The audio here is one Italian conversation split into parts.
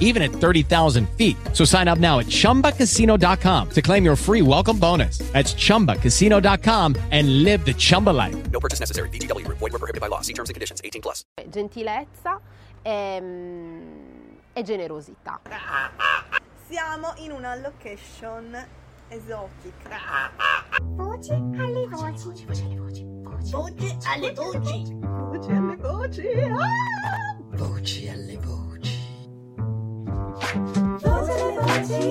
even at 30,000 feet. So sign up now at ChumbaCasino.com to claim your free welcome bonus. That's ChumbaCasino.com and live the Chumba life. No purchase necessary. VGW Group. Void were prohibited by law. See terms and conditions. 18 plus. gentilezza e, mm, e generosità. Siamo in una location esotica. Voci alle voci. Voci alle voci. Voci alle voci. Voci alle voci. Voci alle voci. Voci alle voci.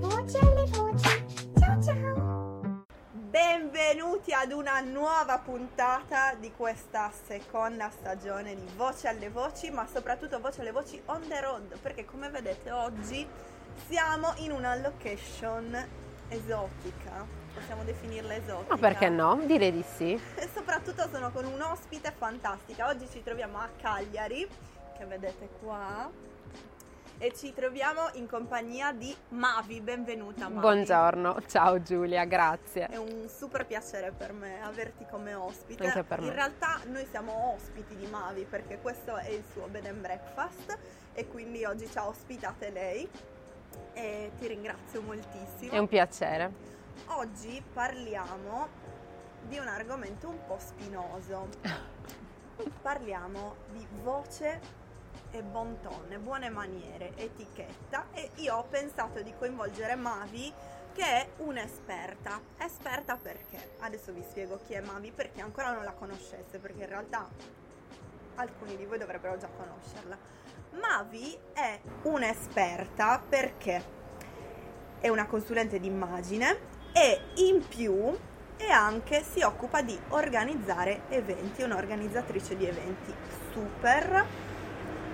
Voci alle voci. Ciao ciao. Benvenuti ad una nuova puntata di questa seconda stagione di Voci alle Voci, ma soprattutto Voci alle Voci on the road, perché come vedete oggi siamo in una location esotica. Possiamo definirla esotica? Ma perché no? Direi di sì. E soprattutto sono con un ospite fantastica. Oggi ci troviamo a Cagliari, che vedete qua. E ci troviamo in compagnia di Mavi, benvenuta Mavi. Buongiorno, ciao Giulia, grazie. È un super piacere per me averti come ospite. Anche per me. In realtà noi siamo ospiti di Mavi perché questo è il suo bed and breakfast e quindi oggi ci ha ospitate lei e ti ringrazio moltissimo. È un piacere. Oggi parliamo di un argomento un po' spinoso. Parliamo di voce e bon ton, buone maniere, etichetta e io ho pensato di coinvolgere Mavi che è un'esperta. Esperta perché? Adesso vi spiego chi è Mavi perché ancora non la conoscesse, perché in realtà alcuni di voi dovrebbero già conoscerla. Mavi è un'esperta perché è una consulente d'immagine e in più e anche si occupa di organizzare eventi, è un'organizzatrice di eventi super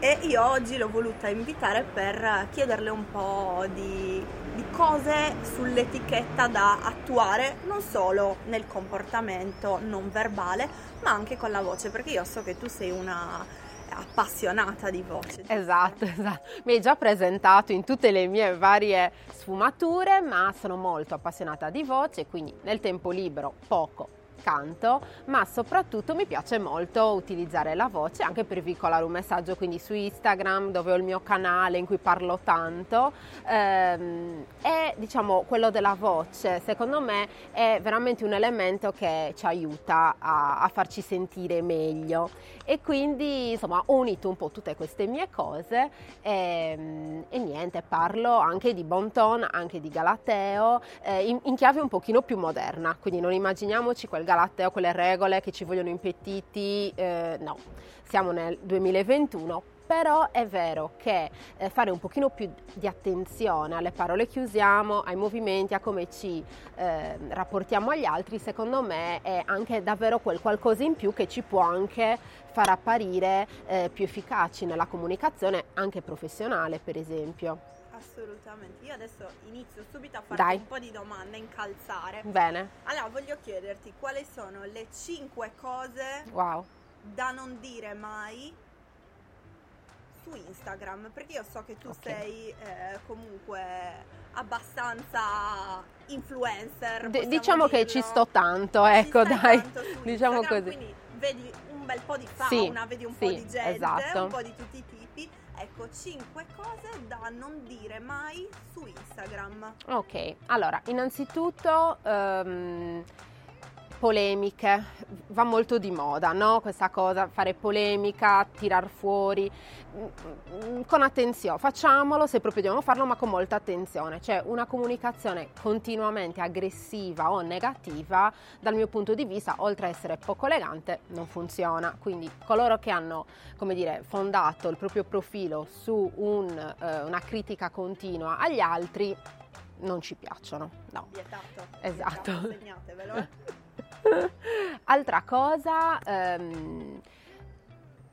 e io oggi l'ho voluta invitare per chiederle un po' di, di cose sull'etichetta da attuare non solo nel comportamento non verbale ma anche con la voce perché io so che tu sei una appassionata di voce. Esatto, esatto. Mi hai già presentato in tutte le mie varie sfumature, ma sono molto appassionata di voce, quindi nel tempo libero poco canto, ma soprattutto mi piace molto utilizzare la voce anche per veicolare un messaggio, quindi su Instagram dove ho il mio canale in cui parlo tanto ehm, e diciamo quello della voce secondo me è veramente un elemento che ci aiuta a, a farci sentire meglio e quindi insomma ho unito un po' tutte queste mie cose e, e niente, parlo anche di bon ton, anche di galateo eh, in, in chiave un pochino più moderna, quindi non immaginiamoci quel galateo, quelle regole che ci vogliono impettiti, eh, no, siamo nel 2021, però è vero che eh, fare un pochino più di attenzione alle parole che usiamo, ai movimenti, a come ci eh, rapportiamo agli altri, secondo me è anche davvero quel qualcosa in più che ci può anche far apparire eh, più efficaci nella comunicazione anche professionale, per esempio. Assolutamente, io adesso inizio subito a Dai. un po' di domande, incalzare. Bene, Allora, voglio chiederti quali sono le 5 cose wow. da non dire mai su Instagram, perché io so che tu Ok. sei eh, comunque abbastanza influencer. D- diciamo che dirlo. ci sto tanto, ecco dai, tanto diciamo Instagram, così. Quindi vedi un bel po' di Sì, fauna, vedi un po' sì, di gente, esatto. un po' di tutti i tipi. Ecco, 5 cose da non dire mai su Instagram. Ok, allora innanzitutto ehm, polemiche, va molto di moda, no? Questa cosa, fare polemica, tirar fuori, Mm, con attenzione, facciamolo se proprio dobbiamo farlo, ma con molta attenzione. Cioè una comunicazione continuamente aggressiva o negativa, dal mio punto di vista, oltre a essere poco elegante, non funziona. Quindi coloro che hanno, come dire, fondato il proprio profilo su un, eh, una critica continua agli altri, non ci piacciono. No. Vietato. Esatto. Vietato, segnatevelo. Altra cosa, ehm,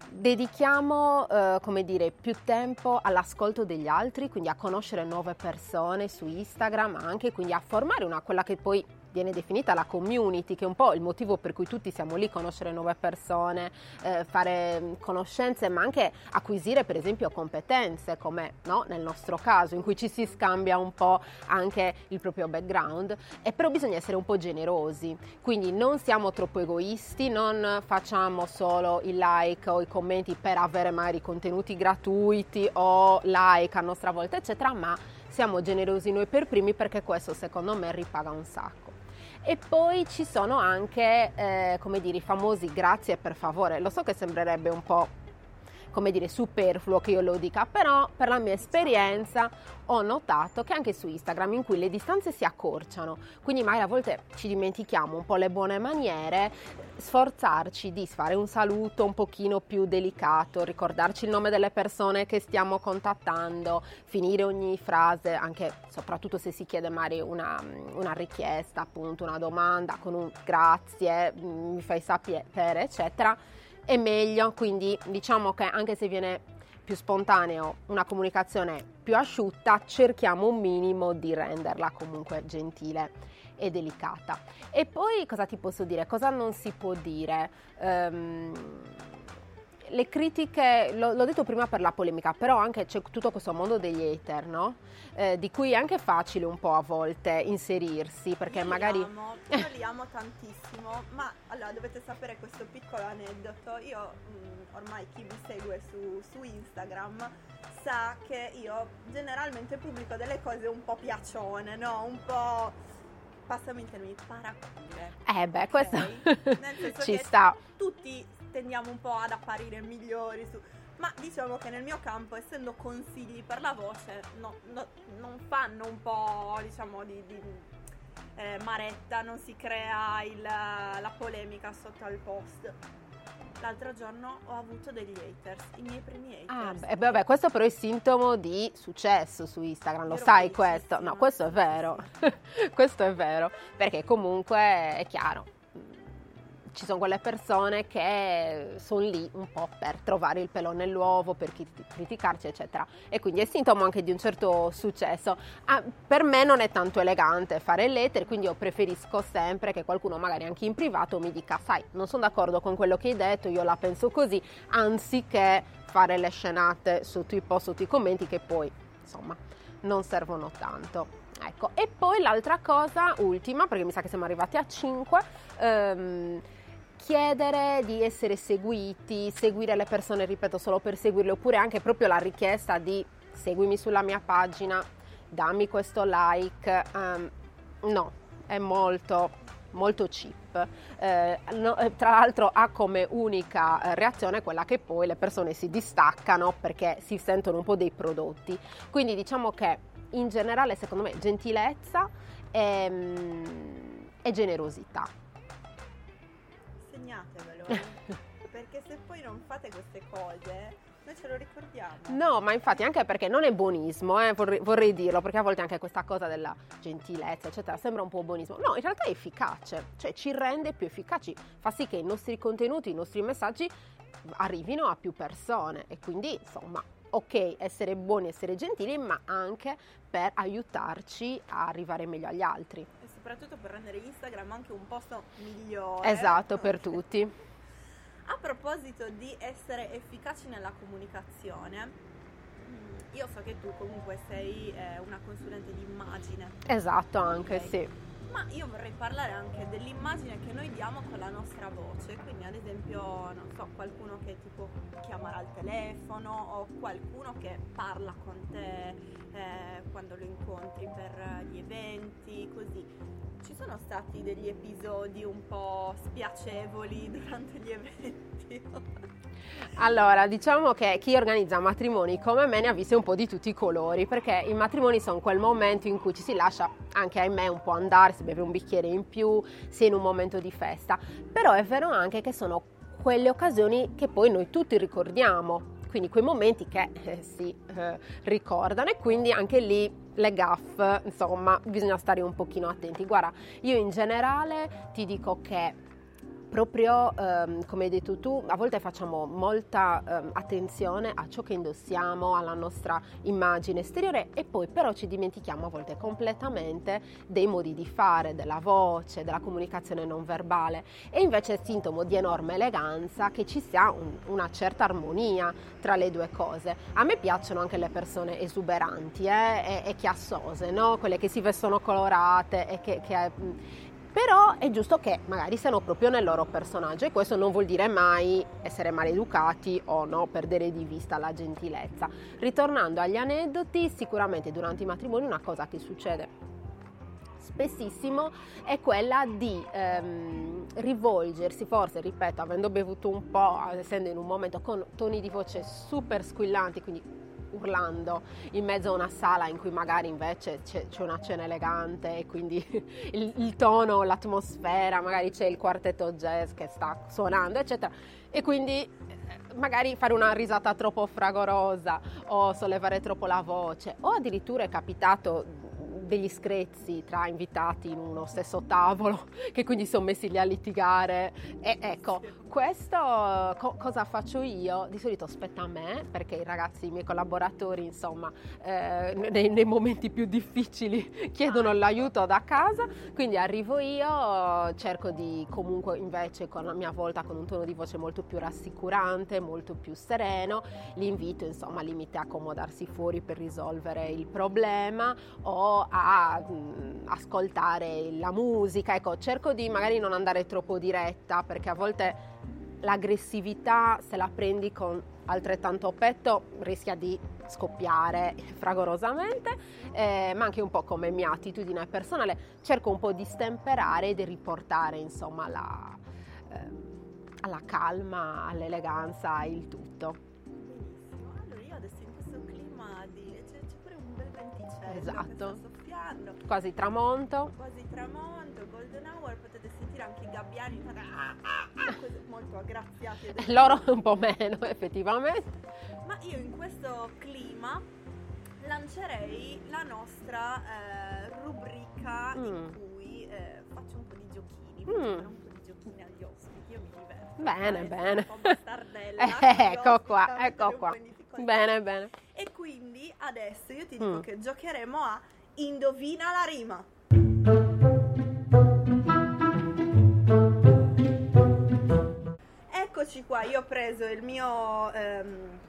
dedichiamo, eh, come dire, più tempo all'ascolto degli altri, quindi a conoscere nuove persone su Instagram, anche quindi a formare una, quella che poi viene definita la community, che è un po' il motivo per cui tutti siamo lì, conoscere nuove persone, eh, fare mm, conoscenze, ma anche acquisire per esempio competenze, come no? nel nostro caso, in cui ci si scambia un po' anche il proprio background, e però bisogna essere un po' generosi, quindi non siamo troppo egoisti, non facciamo solo i like o i commenti per avere magari contenuti gratuiti o like a nostra volta, eccetera, ma siamo generosi noi per primi perché questo secondo me ripaga un sacco. E poi ci sono anche, eh, come dire, i famosi grazie per favore. Lo so che sembrerebbe un po', come dire, superfluo che io lo dica, però per la mia esperienza ho notato che anche su Instagram, in cui le distanze si accorciano, quindi magari a volte ci dimentichiamo un po' le buone maniere, sforzarci di fare un saluto un pochino più delicato, ricordarci il nome delle persone che stiamo contattando, finire ogni frase, anche soprattutto se si chiede magari una, una richiesta, appunto una domanda con un grazie, mm, mi fai sapere, eccetera, è meglio, quindi diciamo che anche se viene più spontaneo, una comunicazione più asciutta, cerchiamo un minimo di renderla comunque gentile e delicata. E poi cosa ti posso dire? Cosa non si può dire? Ehm, le critiche, l'ho, l'ho detto prima per la polemica, però anche c'è tutto questo mondo degli hater, no? Eh, di cui è anche facile un po' a volte inserirsi, perché Io li magari... amo, io li amo tantissimo, ma allora dovete sapere questo piccolo aneddoto. Io mh, ormai chi mi segue su, su Instagram sa che io generalmente pubblico delle cose un po' piacione, no? Un po', passami il termine, paracure. Eh beh, questo ok? Nel senso ci che sta. tutti tendiamo un po' ad apparire migliori su... Ma diciamo che nel mio campo, essendo consigli per la voce, no- no- non fanno un po', diciamo, di, di, eh, maretta, non si crea il- la polemica sotto al post. L'altro giorno ho avuto degli haters, i miei primi Ah, haters. beh, beh, vabbè, questo però è sintomo di successo su Instagram, lo Ero sai questo? No, questo è vero, questo è vero, perché comunque è chiaro, ci sono quelle persone che sono lì un po' per trovare il pelo nell'uovo, per crit- criticarci, eccetera, e quindi è sintomo anche di un certo successo. Ah, per me non è tanto elegante fare letter, quindi io preferisco sempre che qualcuno magari anche in privato mi dica, sai, non sono d'accordo con quello che hai detto, io la penso così, anziché fare le scenate sotto i post, sotto i commenti che poi, insomma, non servono tanto. Ecco, e poi l'altra cosa, ultima, perché mi sa che siamo arrivati a 5, chiedere di essere seguiti, seguire le persone, ripeto, solo per seguirle, oppure anche proprio la richiesta di seguimi sulla mia pagina, dammi questo like, ehm, no, è molto molto cheap. Eh, no, eh, tra l'altro ha come unica eh, reazione quella che poi le persone si distaccano perché si sentono un po' dei prodotti. Quindi diciamo che in generale secondo me gentilezza e, mm, e generosità. Segnatevelo, perché se poi non fate queste cose, noi ce lo ricordiamo. No, ma infatti anche perché non è buonismo, eh, vorrei, vorrei dirlo, perché a volte anche questa cosa della gentilezza, eccetera, sembra un po' buonismo. No, in realtà è efficace, cioè ci rende più efficaci, fa sì che i nostri contenuti, i nostri messaggi arrivino a più persone e quindi insomma, ok, essere buoni, essere gentili, ma anche per aiutarci a arrivare meglio agli altri. Soprattutto per rendere Instagram anche un posto migliore. Esatto, per tutti. A proposito di essere efficaci nella comunicazione, mm, io so che tu comunque sei eh, una consulente di immagine, Esatto, anche Ok. sì. Ma io vorrei parlare anche dell'immagine che noi diamo con la nostra voce, quindi ad esempio, non so, qualcuno che ti può chiamare al telefono o qualcuno che parla con te eh, quando lo incontri per gli eventi, così. Ci sono stati degli episodi un po' spiacevoli durante gli eventi? Allora, diciamo che chi organizza matrimoni come me ne ha viste un po' di tutti i colori, perché i matrimoni sono quel momento in cui ci si lascia anche ahimè un po' andare, si beve un bicchiere in più, si è in un momento di festa. Però è vero anche che sono quelle occasioni che poi noi tutti ricordiamo, quindi quei momenti che eh, si eh, ricordano e quindi anche lì le gaffe, insomma, bisogna stare un pochino attenti. Guarda, io in generale ti dico che proprio ehm, come hai detto tu, a volte facciamo molta ehm, attenzione a ciò che indossiamo, alla nostra immagine esteriore e poi però ci dimentichiamo a volte completamente dei modi di fare, della voce, della comunicazione non verbale e invece è sintomo di enorme eleganza che ci sia un- una certa armonia tra le due cose. A me piacciono anche le persone esuberanti eh, e, e chiassose, no? quelle che si vestono colorate e che, che mh, però è giusto che magari siano proprio nel loro personaggio e questo non vuol dire mai essere maleducati o no, perdere di vista la gentilezza. Ritornando agli aneddoti, sicuramente durante i matrimoni una cosa che succede spessissimo è quella di ehm, rivolgersi, forse ripeto, avendo bevuto un po', essendo in un momento con toni di voce super squillanti, quindi urlando in mezzo a una sala in cui magari invece c'è, c'è una cena elegante e quindi il, il tono, l'atmosfera, magari c'è il quartetto jazz che sta suonando, eccetera. E quindi eh, magari fare una risata troppo fragorosa o sollevare troppo la voce o addirittura è capitato degli screzi tra invitati in uno stesso tavolo che quindi sono messi lì a litigare e ecco questo co- cosa faccio io? Di solito spetta a me perché i ragazzi i miei collaboratori insomma eh, nei, nei momenti più difficili chiedono l'aiuto da casa. Quindi arrivo io cerco di comunque invece con la mia volta con un tono di voce molto più rassicurante molto più sereno li invito insomma al limite a accomodarsi fuori per risolvere il problema o a mh, ascoltare la musica. Ecco, cerco di magari non andare troppo diretta perché a volte l'aggressività, se la prendi con altrettanto petto, rischia di scoppiare fragorosamente, eh, ma anche un po' come mia attitudine personale, cerco un po' di stemperare e di riportare insomma la, eh, alla calma, all'eleganza, il tutto. Benissimo, allora io adesso in questo clima di... c'è, c'è pure un bel venticello Esatto. che sta soffiando, Quasi tramonto. quasi tramonto, golden hour, potete sentire anche i gabbiani molto aggraziati. Loro un po' meno effettivamente. Ma io in questo clima lancerei la nostra eh, rubrica in Mm. cui eh, faccio un po' di giochini, Mm. un po' di giochini agli ospiti, io mi diverto. Bene, bene. Eh, ecco qua, ecco qua. in. Bene, bene. E quindi adesso io ti dico Mm. che giocheremo a Indovina la rima. Eccoci qua, io ho preso il mio ehm,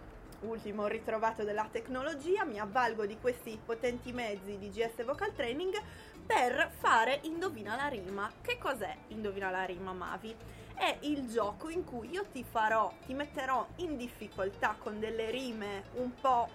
ultimo ritrovato della tecnologia, mi avvalgo di questi potenti mezzi di GS Vocal Training per fare Indovina la rima. Che cos'è Indovina la rima, Mavi? È il gioco in cui io ti farò, ti metterò in difficoltà con delle rime un po'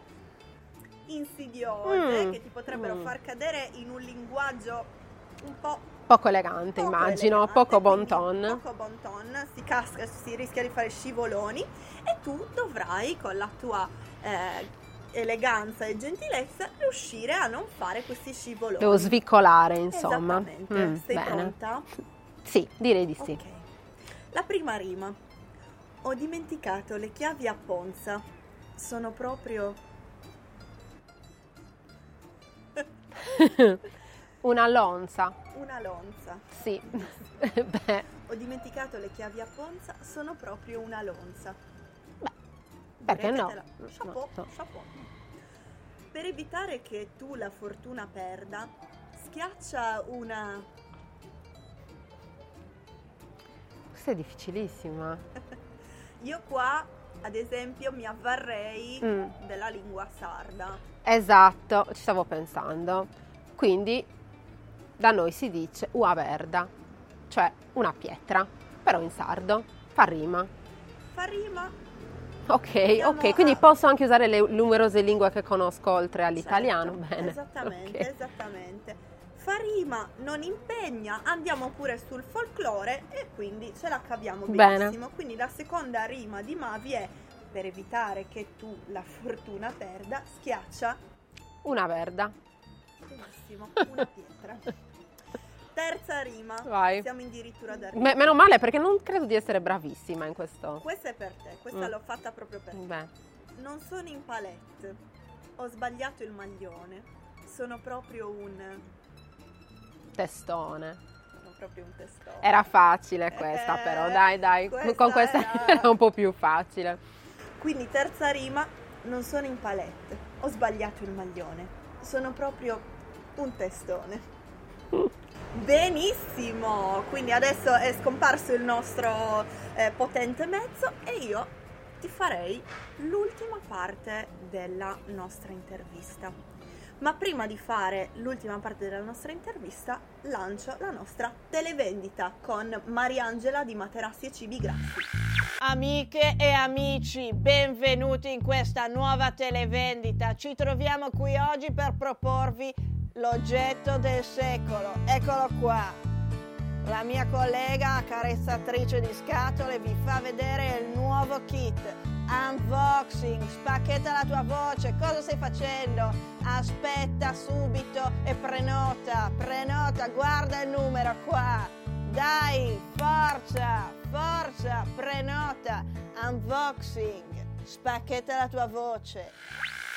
insidiose Mm, che ti potrebbero mm. far cadere in un linguaggio un po' Poco elegante, poco immagino, elegante, poco bon ton. Poco bon ton, si, casca, si rischia di fare scivoloni e tu dovrai con la tua eh, eleganza e gentilezza riuscire a non fare questi scivoloni. Devo svicolare, insomma. Esattamente. Mm, Sei bene. pronta? Sì, direi di sì. Ok. La prima rima. Ho dimenticato le chiavi a Ponza. Sono proprio Una lonza, una lonza. sì. Beh, Ho dimenticato le chiavi a Ponza. Sono proprio una lonza. perché Direi che no? Chapeau, no. chapeau. Per evitare che tu la fortuna perda, schiaccia una. Questa è difficilissima. Io qua, ad esempio, mi avvarrei Mm. della lingua sarda. Esatto, ci stavo pensando. Quindi da noi si dice ua verda, cioè una pietra, però in sardo, fa rima. Fa rima. Ok, Andiamo ok, quindi a- posso anche usare le numerose lingue che conosco oltre all'italiano? Certo, Bene. Esattamente, ok. esattamente. fa rima, non impegna, andiamo pure sul folklore e quindi ce la caviamo Bene. benissimo. Quindi la seconda rima di Mavi è per evitare che tu la fortuna perda, schiaccia Una verda. Benissimo una pietra. Terza rima. Vai. Siamo addirittura da Me- meno male perché non credo di essere bravissima in questo. Questa è per te, questa Mm. l'ho fatta proprio per te. Beh, Non sono in palette. Ho sbagliato il maglione. Sono proprio un testone. sono proprio un testone. Era facile questa Eh, però, dai dai, questa con questa era- era un po' più facile. Quindi terza rima, non sono in palette. Ho sbagliato il maglione. Sono proprio un testone. Benissimo! Quindi adesso è scomparso il nostro eh, potente mezzo e io ti farei l'ultima parte della nostra intervista. Ma prima di fare l'ultima parte della nostra intervista, lancio la nostra televendita con Mariangela di Materassi e Cibi Grassi. Amiche e amici, benvenuti in questa nuova televendita. Ci troviamo qui oggi per proporvi l'oggetto del secolo. Eccolo qua. La mia collega carezzatrice di scatole vi fa vedere il nuovo kit. Unboxing, spacchetta la tua voce, cosa stai facendo? Aspetta subito e prenota, prenota, guarda il numero qua. Dai, forza, forza, prenota, unboxing, spacchetta la tua voce.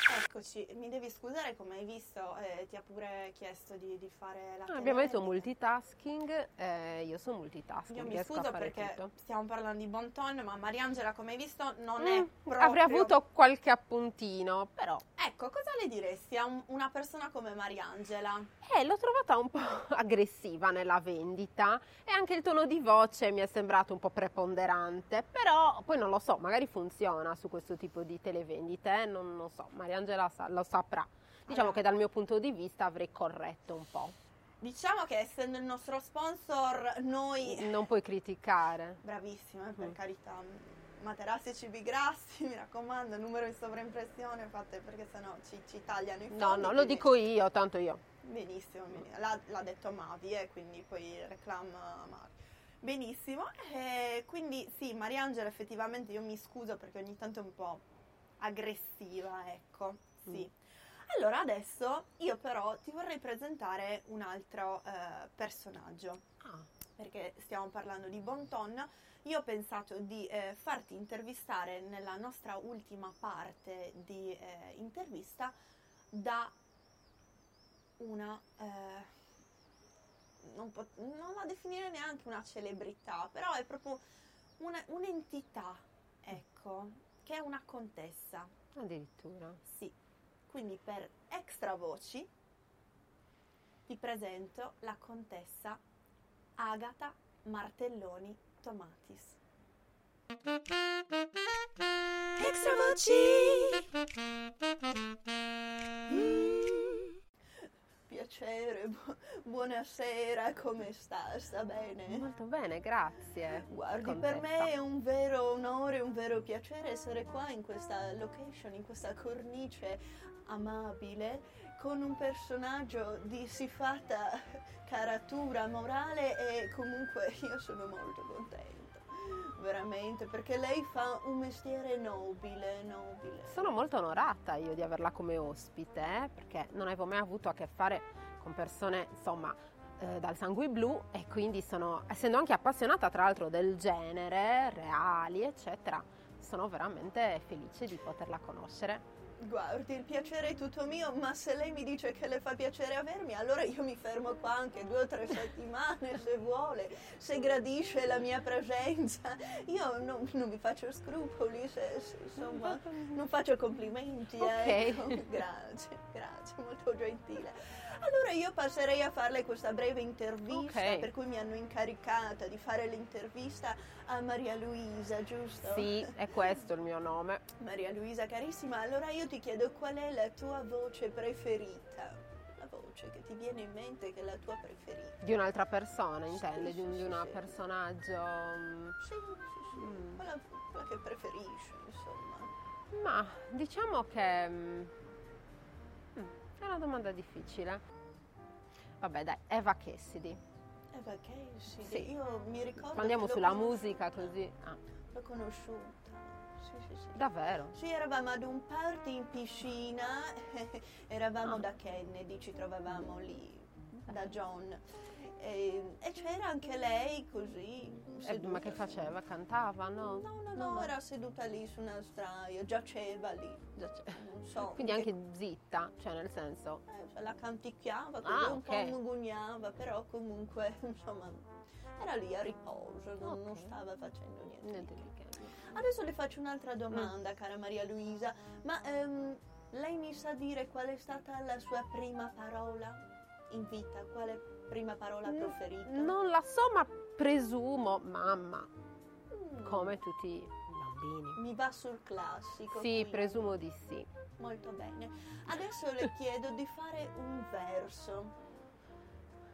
Eccoci, mi devi scusare come hai visto, eh, ti ha pure chiesto di, di fare la Ah, Abbiamo detto multitasking, eh, io sono multitasking, Io mi scuso perché tutto. stiamo parlando di bon ton, ma Mariangela come hai visto non Mm, è proprio... Avrei avuto qualche appuntino, però Ecco, cosa le diresti a un- una persona come Mariangela? eh, l'ho trovata un po' aggressiva nella vendita e anche il tono di voce mi è sembrato un po' preponderante, però poi non lo so, magari funziona su questo tipo di televendite, eh, non lo so, Mariangela sa- lo saprà. Diciamo Allora. che dal mio punto di vista avrei corretto un po'. Diciamo che essendo il nostro sponsor, noi... Non puoi criticare. Bravissima, eh, per Mm. carità. Materassi e cibi grassi, mi raccomando, numero in sovraimpressione, fate perché sennò ci, ci tagliano i fondi. No, no, lo dico io, tanto io. Benissimo, benissimo. L'ha, l'ha detto Mavi, eh, quindi poi reclama Mavi. Benissimo, eh, quindi sì, Mariangela effettivamente io mi scuso perché ogni tanto è un po' aggressiva, ecco, sì. Allora adesso io però ti vorrei presentare un altro eh, personaggio, Ah, perché stiamo parlando di Bonton. Io ho pensato di eh, farti intervistare nella nostra ultima parte di eh, intervista da una, eh, non, po- non la definire neanche una celebrità, però è proprio una- un'entità, ecco, che è una contessa, addirittura. sì. Quindi per extra voci ti presento la contessa Agata Martelloni Tomatis. Extra voci! Piacere, bu- buonasera, come sta? Sta bene? Molto bene, grazie. Guardi, per contessa. me è un vero onore, un vero piacere essere qua in questa location, in questa cornice amabile, con un personaggio di siffatta caratura morale e comunque io sono molto contenta. Veramente, perché lei fa un mestiere nobile, nobile. Sono molto onorata io di averla come ospite, eh, perché non avevo mai avuto a che fare con persone, insomma, eh, dal sangue blu e quindi sono, essendo anche appassionata tra l'altro del genere, reali, eccetera, sono veramente felice di poterla conoscere. Guardi, il piacere è tutto mio, ma se lei mi dice che le fa piacere avermi, allora io mi fermo qua anche due o tre settimane se vuole, se gradisce la mia presenza. Io non, non mi faccio scrupoli, se, se, insomma, non faccio complimenti. Ok. Ecco. Grazie, grazie, molto gentile. Allora io passerei a farle questa breve intervista, Ok. per cui mi hanno incaricata di fare l'intervista a Maria Luisa, giusto? Sì, è questo il mio nome. Maria Luisa carissima, allora io ti chiedo qual è la tua voce preferita? La voce che ti viene in mente che è la tua preferita? Di un'altra persona, intende, Sì, di un sì, di una sì. personaggio... mm, Sì, sì, sì, Mm. quella, quella che preferisci, insomma. Ma diciamo che mm, è una domanda difficile. Vabbè, dai, Eva Cassidy. Eva Casey. Sì. Io mi ricordo. Andiamo sulla musica così. Ah, L'ho conosciuta. Sì, sì, sì. davvero? Sì, eravamo ad un party in piscina, eravamo Ah. da Kennedy, ci trovavamo lì, da John. E, e c'era anche lei così. Eh, ma che faceva? Cantava? No? No, no, no, era seduta lì su una sdraio, giaceva lì. C'è. Non so. Quindi che- anche zitta, cioè nel senso... eh, la canticchiava, così Ah, un ok. po' mugugnava, però comunque, insomma, era lì a riposo, non, non Ok. stava facendo niente. Niente di che. Adesso le faccio un'altra domanda, cara Maria Luisa, ma ehm, lei mi sa dire qual è stata la sua prima parola in vita? Quale prima parola Mm, preferita? Non la so, ma presumo mamma, Mm, come tutti i bambini. Mi va sul classico. Sì, quindi. presumo di sì. Molto bene. Adesso le chiedo di fare un verso.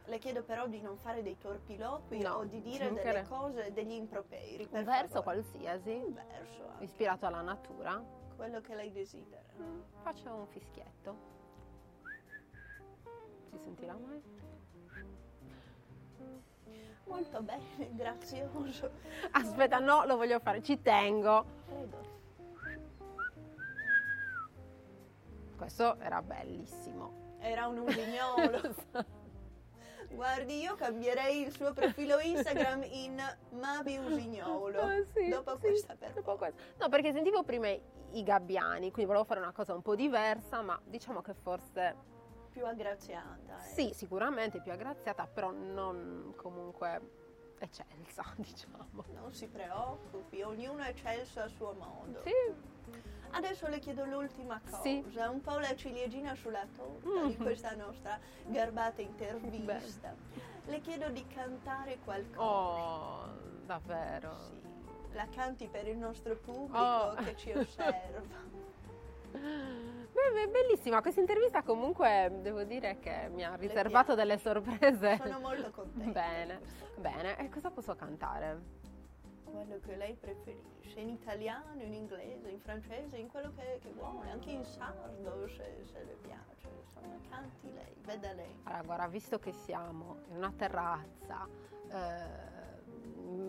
Le chiedo però di non fare dei torpiloqui No, o di dire delle cre- cose, degli improperi. per Un verso favore. qualsiasi, Un verso, anche, ispirato alla natura. quello che lei desidera. Mm, Faccio un fischietto. Si sentirà mai? Molto bene, grazioso. Aspetta, no, lo voglio fare, ci tengo. Prego. Questo era bellissimo. Era un usignolo. Guardi, io cambierei il suo profilo Instagram in Mavi Usignolo. Ah, sì, dopo sì, questa per dopo questa. No, perché sentivo prima i gabbiani, quindi volevo fare una cosa un po' diversa, ma diciamo che forse più aggraziata. eh. sì, sicuramente più aggraziata, però non comunque eccelsa, diciamo. Non si preoccupi, ognuno è eccelso a suo modo. Sì, Adesso le chiedo l'ultima cosa, Sì. un po' la ciliegina sulla torta di Mm. questa nostra garbata intervista. Le chiedo di cantare qualcosa. oh, davvero. Sì, la canti per il nostro pubblico Oh. che ci osserva. Beh, bellissima, questa intervista comunque devo dire che mi ha riservato delle sorprese. Sono molto contenta. Bene, bene. E cosa posso cantare? Quello che lei preferisce, in italiano, in inglese, in francese, in quello che, che vuole, anche in sardo se, se le piace. Insomma, canti lei, veda lei. Allora, guarda, visto che siamo in una terrazza, eh,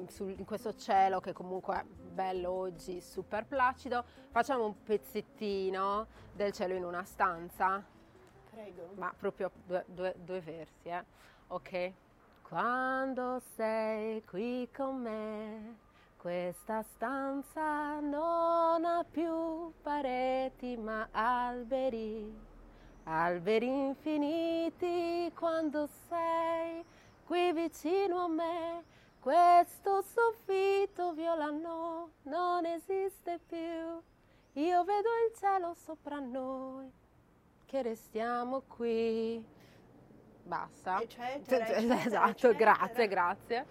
sul- in questo cielo che comunque è bello oggi, super placido, facciamo un pezzettino del cielo in una stanza, Prego. ma proprio due, due- due versi, eh? Ok? Quando sei qui con me, questa stanza non ha più pareti ma alberi, alberi infiniti quando sei qui vicino a me. Questo soffitto violano non esiste più. Io vedo il cielo sopra noi, che restiamo qui. Basta. Eccetera, eccetera, esatto, eccetera. grazie, grazie.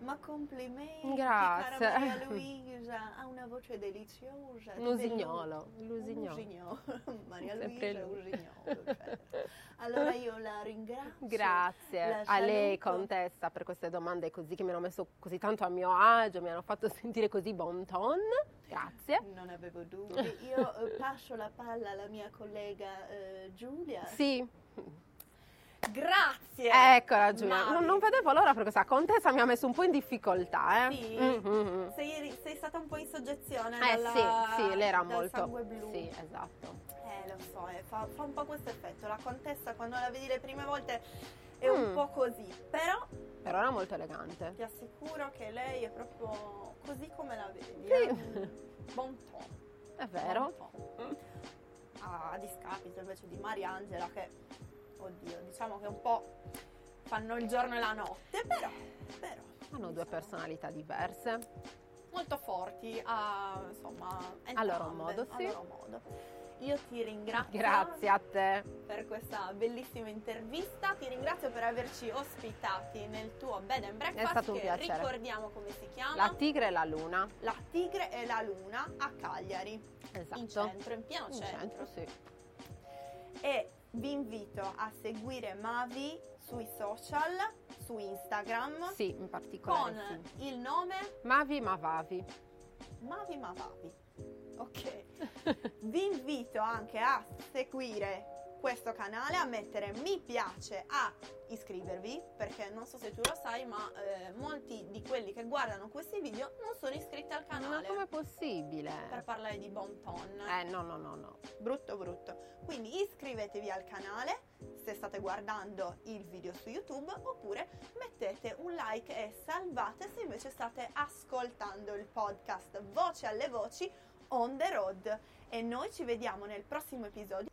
Ma complimenti, Grazie. cara Maria Luisa, ha una voce deliziosa. Un usignolo, Un l'usignolo. usignolo. Maria Sempre Luisa, lui. usignolo. certo. Allora io la ringrazio. Grazie la a lei, contessa, per queste domande così che mi hanno messo così tanto a mio agio, mi hanno fatto sentire così bon ton. Grazie. Non avevo dubbi. Io eh, passo la palla alla mia collega eh, Giulia. Sì, Grazie. eccola Giulia. Non, non vedevo l'ora perché questa contessa mi ha messo un po' in difficoltà, eh. Sì? Mhm. Sei, sei stata un po' in soggezione Eh dalla- sì, sì, lei era dal molto. Sì, esatto. Eh, lo so, eh, fa, fa un po' questo effetto. La contessa quando la vedi le prime volte è un Mm. po' così, però Però era molto elegante. ti assicuro che lei è proprio così come la vedi. Sì. eh. Bon ton. È vero. Bon ton. A discapito invece di Mariangela che, oddio, diciamo che un po' fanno il giorno e la notte, però, però Hanno due personalità diverse. molto forti a, insomma, A loro entrambe, modo, a sì. loro modo. Io ti ringrazio Grazie a te. per questa bellissima intervista, ti ringrazio per averci ospitati nel tuo bed and breakfast È stato un che piacere. ricordiamo come si chiama, La tigre e la luna. La Tigre e la Luna a Cagliari, Esatto. in centro, in pieno In centro. centro, sì. Vi invito a seguire Mavi sui social, su Instagram, Sì, in particolare con sì. il nome Mavi Mavavi. Mavi Mavavi. Ok. Vi invito anche a seguire questo canale, a mettere mi piace, a iscrivervi, perché non so se tu lo sai, ma eh, molti di quelli che guardano questi video non sono iscritti al Ma canale. com'è possibile? Per parlare di bon ton. Eh, no, no, no, no. brutto brutto. Quindi iscrivetevi al canale se state guardando il video su YouTube oppure mettete un like e salvate se invece state ascoltando il podcast Voce alle voci on the road e noi ci vediamo nel prossimo episodio